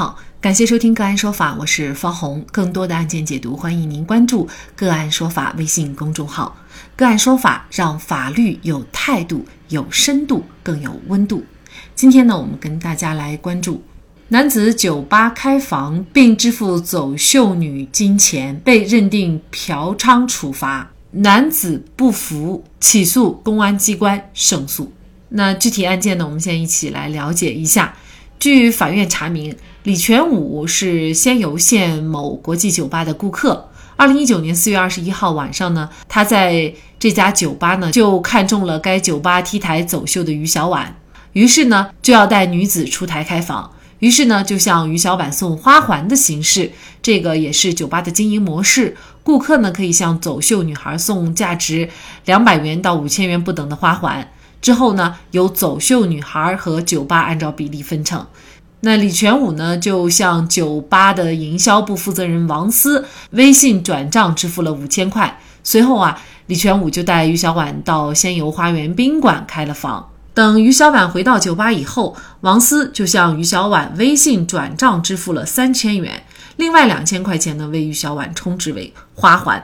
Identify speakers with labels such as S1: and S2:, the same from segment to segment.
S1: 好，感谢收听个案说法，我是方红。更多的案件解读，欢迎您关注个案说法微信公众号。个案说法让法律有态度、有深度、更有温度。今天呢，我们跟大家来关注男子酒吧开房并支付走秀女金钱，被认定嫖娼处罚。男子不服，起诉公安机关胜诉。那具体案件呢？我们先一起来了解一下。据法院查明，李全武是仙游县某国际酒吧的顾客。二零一九年四月二十一号晚上呢，他在这家酒吧呢就看中了该酒吧 T 台走秀的于小婉，于是呢就要带女子出台开房，于是呢就向于小婉送花环的形式，这个也是酒吧的经营模式。顾客呢可以向走秀女孩送价值两百元到五千元不等的花环。之后呢，由走秀女孩和酒吧按照比例分成。那李全武呢，就向酒吧的营销部负责人王思微信转账支付了五千块。随后啊，李全武就带于小婉到仙游花园宾馆开了房。等于小婉回到酒吧以后，王思就向于小婉微信转账支付了三千元，另外两千块钱呢，为于小婉充值为花环。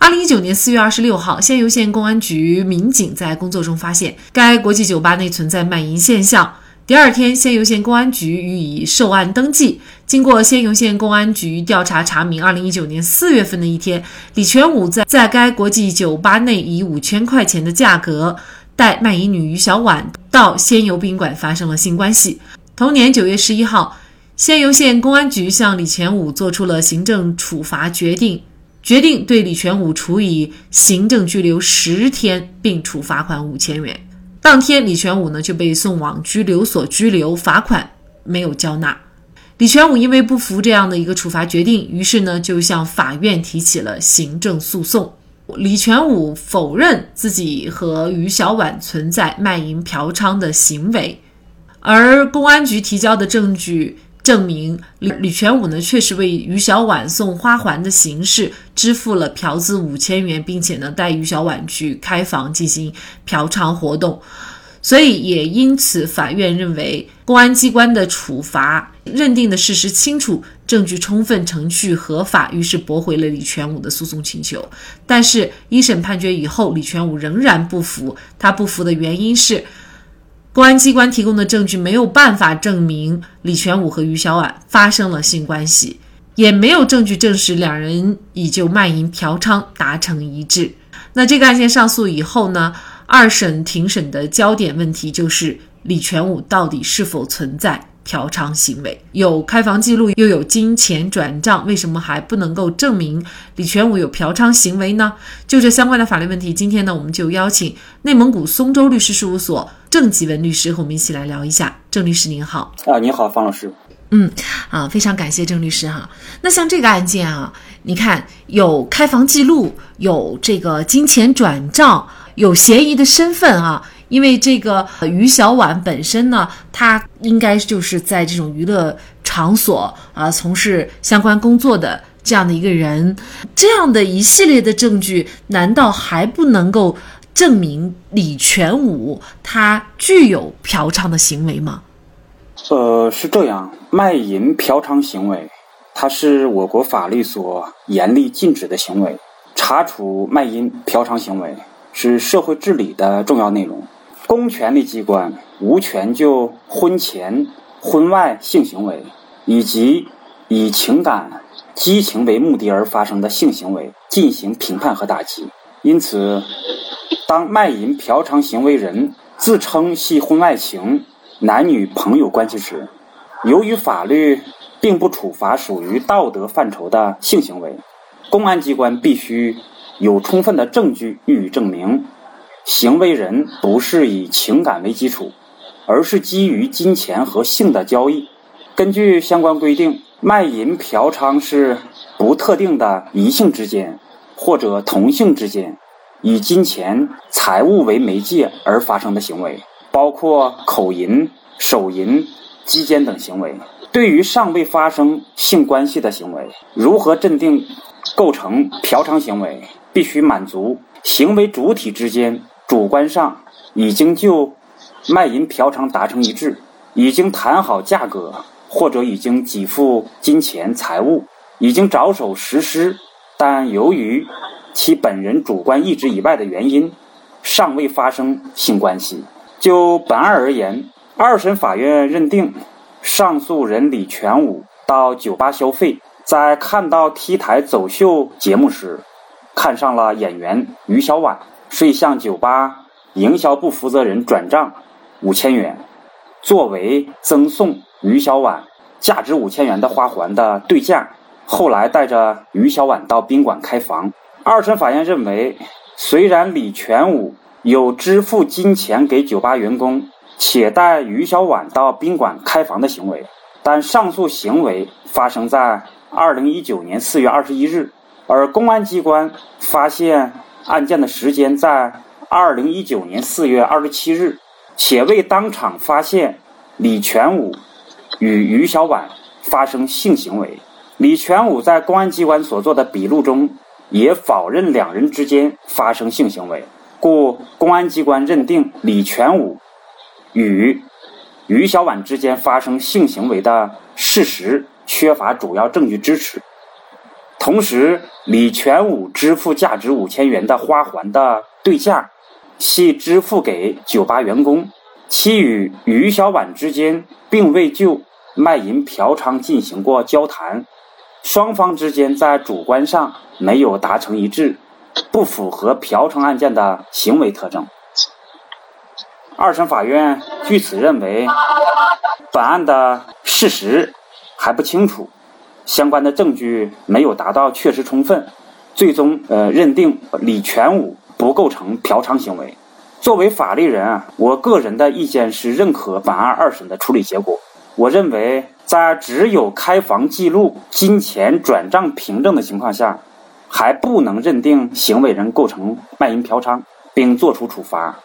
S1: 二零一九年四月二十六号，仙游县公安局民警在工作中发现该国际酒吧内存在卖淫现象。第二天，仙游县公安局予以受案登记。经过仙游县公安局调查查明，二零一九年四月份的一天，李全武在在该国际酒吧内以五千块钱的价格带卖淫女于小婉到仙游宾馆发生了性关系。同年九月十一号，仙游县公安局向李全武作出了行政处罚决定。决定对李全武处以行政拘留十天，并处罚款五千元。当天，李全武呢就被送往拘留所拘留，罚款没有交纳。李全武因为不服这样的一个处罚决定，于是呢就向法院提起了行政诉讼。李全武否认自己和于小婉存在卖淫嫖娼的行为，而公安局提交的证据。证明李李全武呢确实为于小婉送花环的形式支付了嫖资五千元，并且呢带于小婉去开房进行嫖娼活动，所以也因此法院认为公安机关的处罚认定的事实清楚，证据充分，程序合法，于是驳回了李全武的诉讼请求。但是，一审判决以后，李全武仍然不服，他不服的原因是。公安机关提供的证据没有办法证明李全武和于小婉发生了性关系，也没有证据证实两人已就卖淫嫖娼达成一致。那这个案件上诉以后呢？二审庭审的焦点问题就是李全武到底是否存在。嫖娼行为有开房记录，又有金钱转账，为什么还不能够证明李全武有嫖娼行为呢？就这相关的法律问题，今天呢，我们就邀请内蒙古松州律师事务所郑吉文律师和我们一起来聊一下。郑律师您好，
S2: 啊，你好，方老师。
S1: 嗯，啊，非常感谢郑律师哈。那像这个案件啊，你看有开房记录，有这个金钱转账，有嫌疑的身份啊。因为这个于小婉本身呢，她应该就是在这种娱乐场所啊从事相关工作的这样的一个人，这样的一系列的证据，难道还不能够证明李全武他具有嫖娼的行为吗？
S2: 呃，是这样，卖淫嫖娼行为，它是我国法律所严厉禁止的行为，查处卖淫嫖娼行为是社会治理的重要内容。公权力机关无权就婚前、婚外性行为以及以情感、激情为目的而发生的性行为进行评判和打击。因此，当卖淫嫖娼行为人自称系婚外情、男女朋友关系时，由于法律并不处罚属于道德范畴的性行为，公安机关必须有充分的证据予以证明。行为人不是以情感为基础，而是基于金钱和性的交易。根据相关规定，卖淫嫖娼是不特定的异性之间或者同性之间以金钱财物为媒介而发生的行为，包括口淫、手淫、鸡奸等行为。对于尚未发生性关系的行为，如何认定构成嫖娼行为？必须满足行为主体之间。主观上已经就卖淫嫖娼达成一致，已经谈好价格，或者已经给付金钱财物，已经着手实施，但由于其本人主观意志以外的原因，尚未发生性关系。就本案而言，二审法院认定，上诉人李全武到酒吧消费，在看到 T 台走秀节目时，看上了演员于小婉，遂向酒吧营销部负责人转账五千元，作为赠送于小婉价值五千元的花环的对价。后来带着于小婉到宾馆开房。二审法院认为，虽然李全武有支付金钱给酒吧员工，且带于小婉到宾馆开房的行为，但上述行为发生在二零一九年四月二十一日，而公安机关发现案件的时间在二零一九年四月二十七日，且未当场发现李全武与于小婉发生性行为。李全武在公安机关所做的笔录中也否认两人之间发生性行为。故公安机关认定李全武与于小婉之间发生性行为的事实缺乏主要证据支持。同时，李全武支付价值五千元的花环的对价系支付给酒吧员工，其与于小婉之间并未就卖淫嫖娼进行过交谈，双方之间在主观上没有达成一致。不符合嫖娼案件的行为特征。二审法院据此认为，本案的事实还不清楚，相关的证据没有达到确实充分，最终呃认定李全武不构成嫖娼行为。作为法律人啊，我个人的意见是认可本案二审的处理结果。我认为，在只有开房记录、金钱转账凭证的情况下。还不能认定行为人构成卖淫嫖娼，并作出处罚。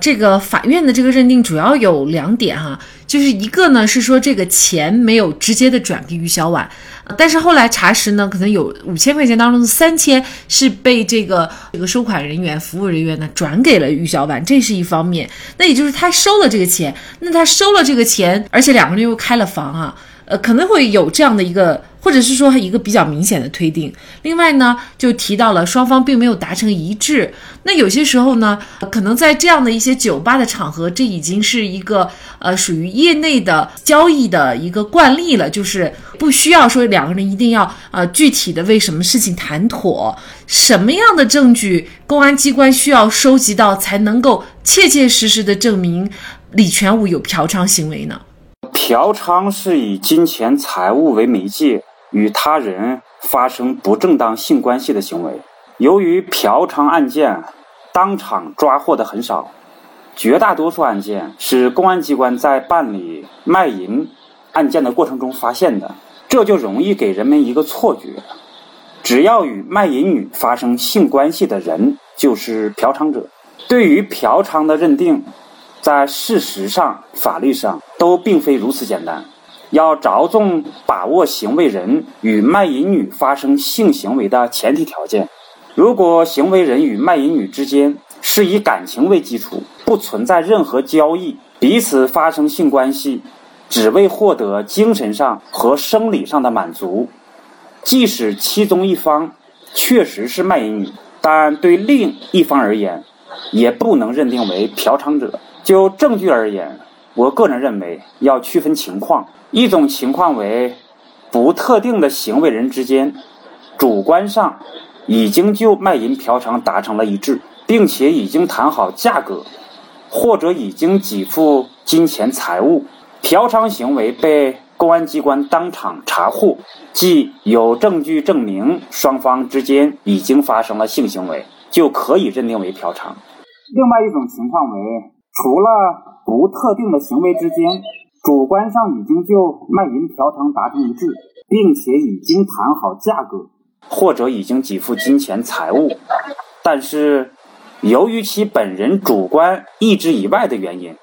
S1: 这个法院的这个认定主要有两点哈，就是一个呢是说这个钱没有直接的转给于小婉，但是后来查实呢，可能有五千块钱当中的三千是被这个这个收款人员、服务人员呢转给了于小婉，这是一方面。那也就是他收了这个钱，那他收了这个钱，而且两个人又开了房啊。呃，可能会有这样的一个，或者是说一个比较明显的推定。另外呢，就提到了双方并没有达成一致。那有些时候呢，可能在这样的一些酒吧的场合，这已经是一个呃属于业内的交易的一个惯例了，就是不需要说两个人一定要呃具体的为什么事情谈妥，什么样的证据公安机关需要收集到才能够切切实实的证明李全武有嫖娼行为呢？
S2: 嫖娼是以金钱财物为媒介，与他人发生不正当性关系的行为。由于嫖娼案件当场抓获的很少，绝大多数案件是公安机关在办理卖淫案件的过程中发现的，这就容易给人们一个错觉：只要与卖淫女发生性关系的人就是嫖娼者。对于嫖娼的认定。在事实上、法律上都并非如此简单，要着重把握行为人与卖淫女发生性行为的前提条件。如果行为人与卖淫女之间是以感情为基础，不存在任何交易，彼此发生性关系，只为获得精神上和生理上的满足，即使其中一方确实是卖淫女，但对另一方而言，也不能认定为嫖娼者。就证据而言，我个人认为要区分情况。一种情况为不特定的行为人之间主观上已经就卖淫嫖娼达成了一致，并且已经谈好价格，或者已经给付金钱财物，嫖娼行为被公安机关当场查获，即有证据证明双方之间已经发生了性行为，就可以认定为嫖娼。另外一种情况为。除了不特定的行为之间，主观上已经就卖淫嫖娼达成一致，并且已经谈好价格，或者已经给付金钱财物，但是由于其本人主观意志以外的原因，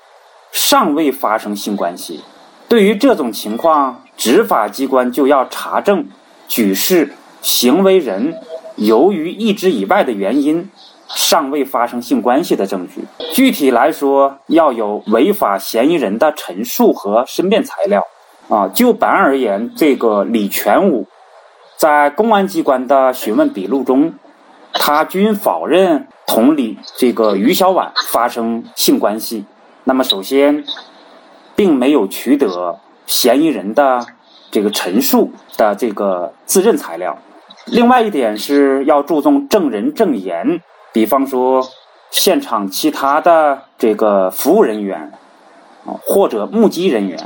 S2: 尚未发生性关系。对于这种情况，执法机关就要查证举事行为人由于意志以外的原因。尚未发生性关系的证据，具体来说，要有违法嫌疑人的陈述和申辩材料，啊，就本案而言，这个李全武在公安机关的询问笔录中，他均否认同李这个于小婉发生性关系。那么，首先，并没有取得嫌疑人的这个陈述的这个自认材料。另外一点是要注重证人证言，比方说现场其他的这个服务人员，或者目击人员。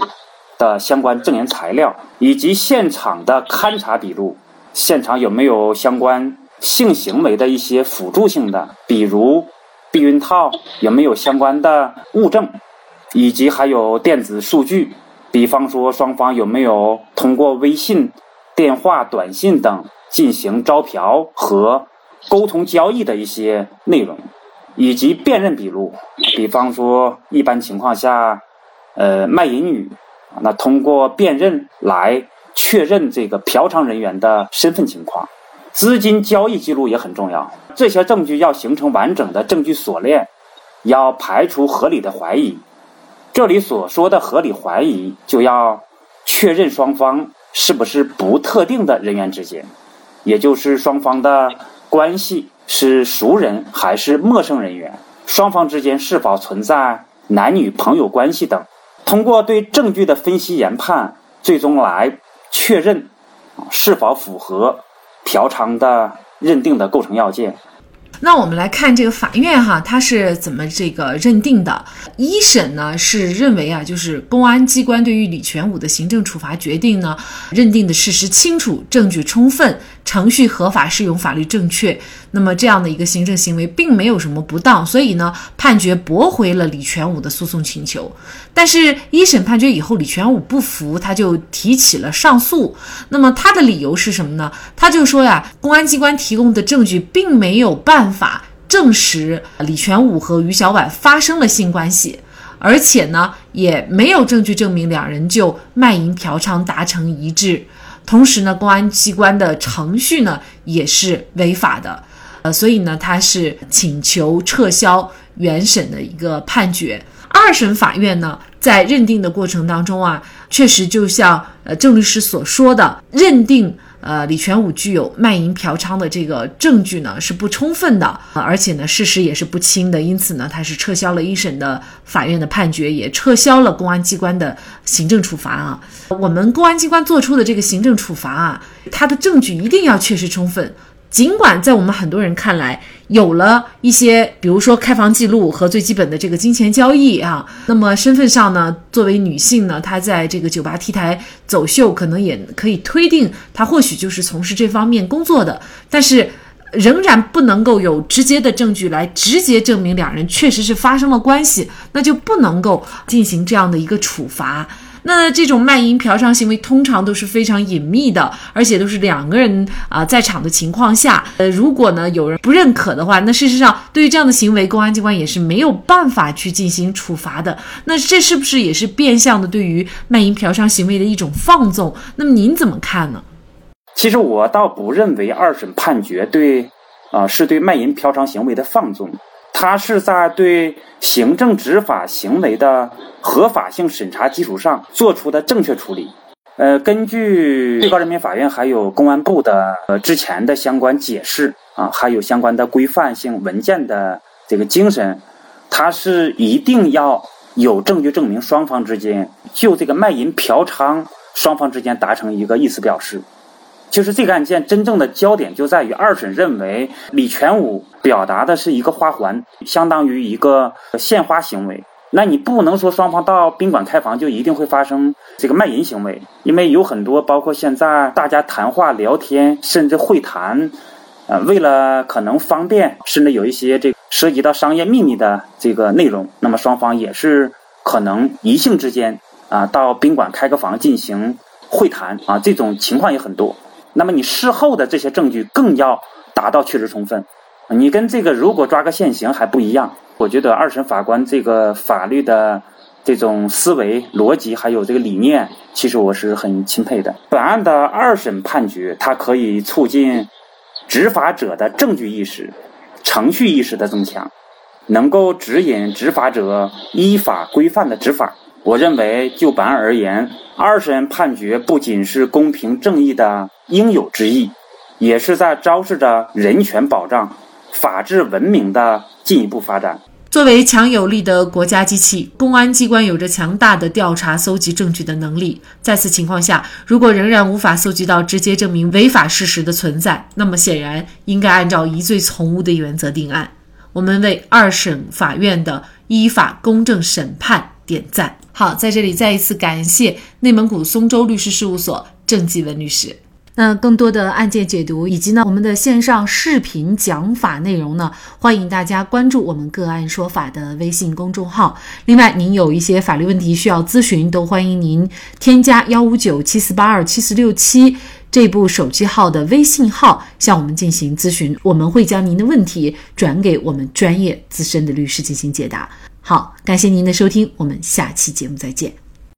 S2: 的相关证言材料，以及现场的勘查笔录，现场有没有相关性行为的一些辅助性的，比如避孕套，有没有相关的物证，以及还有电子数据，比方说双方有没有通过微信、电话、短信等进行招嫖和沟通交易的一些内容，以及辨认笔录，比方说一般情况下，呃，卖淫女。那通过辨认来确认这个嫖娼人员的身份情况，资金交易记录也很重要。这些证据要形成完整的证据锁链，要排除合理的怀疑。这里所说的合理怀疑，就要确认双方是不是不特定的人员之间，也就是双方的关系是熟人还是陌生人员，双方之间是否存在男女朋友关系等。通过对证据的分析研判，最终来确认是否符合嫖娼的认定的构成要件。
S1: 那我们来看这个法院哈，他是怎么这个认定的？一审呢是认为啊，就是公安机关对于李全武的行政处罚决定呢，认定的事实清楚，证据充分，程序合法，适用法律正确。那么这样的一个行政行为并没有什么不当，所以呢，判决驳回了李全武的诉讼请求。但是，一审判决以后，李全武不服，他就提起了上诉。那么他的理由是什么呢？他就说呀，公安机关提供的证据并没有办法证实李全武和于小婉发生了性关系，而且呢，也没有证据证明两人就卖淫嫖娼达成一致。同时呢，公安机关的程序呢也是违法的。呃，所以呢，他是请求撤销原审的一个判决。二审法院呢，在认定的过程当中啊，确实就像呃郑律师所说的，认定呃李全武具有卖淫嫖娼的这个证据呢是不充分的，而且呢事实也是不清的，因此呢，他是撤销了一审的法院的判决，也撤销了公安机关的行政处罚啊。我们公安机关做出的这个行政处罚啊，它的证据一定要确实充分。尽管在我们很多人看来，有了一些，比如说开房记录和最基本的这个金钱交易啊，那么身份上呢，作为女性呢，她在这个酒吧 T 台走秀，可能也可以推定她或许就是从事这方面工作的，但是仍然不能够有直接的证据来直接证明两人确实是发生了关系，那就不能够进行这样的一个处罚。那这种卖淫嫖娼行为通常都是非常隐秘的，而且都是两个人啊在场的情况下。呃，如果呢有人不认可的话，那事实上对于这样的行为，公安机关也是没有办法去进行处罚的。那这是不是也是变相的对于卖淫嫖娼行为的一种放纵？那么您怎么看呢？
S2: 其实我倒不认为二审判决对，啊是对卖淫嫖娼行为的放纵。他是在对行政执法行为的合法性审查基础上做出的正确处理。呃，根据最高人民法院还有公安部的呃之前的相关解释啊，还有相关的规范性文件的这个精神，他是一定要有证据证明双方之间就这个卖淫嫖娼双方之间达成一个意思表示。就是这个案件真正的焦点就在于二审认为李全武表达的是一个花环，相当于一个献花行为。那你不能说双方到宾馆开房就一定会发生这个卖淫行为，因为有很多包括现在大家谈话聊天甚至会谈，呃，为了可能方便，甚至有一些这个涉及到商业秘密的这个内容，那么双方也是可能一性之间啊到宾馆开个房进行会谈啊，这种情况也很多。那么你事后的这些证据更要达到确实充分，你跟这个如果抓个现行还不一样。我觉得二审法官这个法律的这种思维逻辑还有这个理念，其实我是很钦佩的。本案的二审判决，它可以促进执法者的证据意识、程序意识的增强，能够指引执法者依法规范的执法。我认为，就本案而言，二审判决不仅是公平正义的应有之义，也是在昭示着人权保障、法治文明的进一步发展。
S1: 作为强有力的国家机器，公安机关有着强大的调查、搜集证据的能力。在此情况下，如果仍然无法搜集到直接证明违法事实的存在，那么显然应该按照疑罪从无的原则定案。我们为二审法院的依法公正审判点赞。好，在这里再一次感谢内蒙古松州律师事务所郑继文律师。那更多的案件解读以及呢我们的线上视频讲法内容呢，欢迎大家关注我们个案说法的微信公众号。另外，您有一些法律问题需要咨询，都欢迎您添加幺五九七四八二七四六七这部手机号的微信号向我们进行咨询，我们会将您的问题转给我们专业资深的律师进行解答。好，感谢您的收听，我们下期节目再见。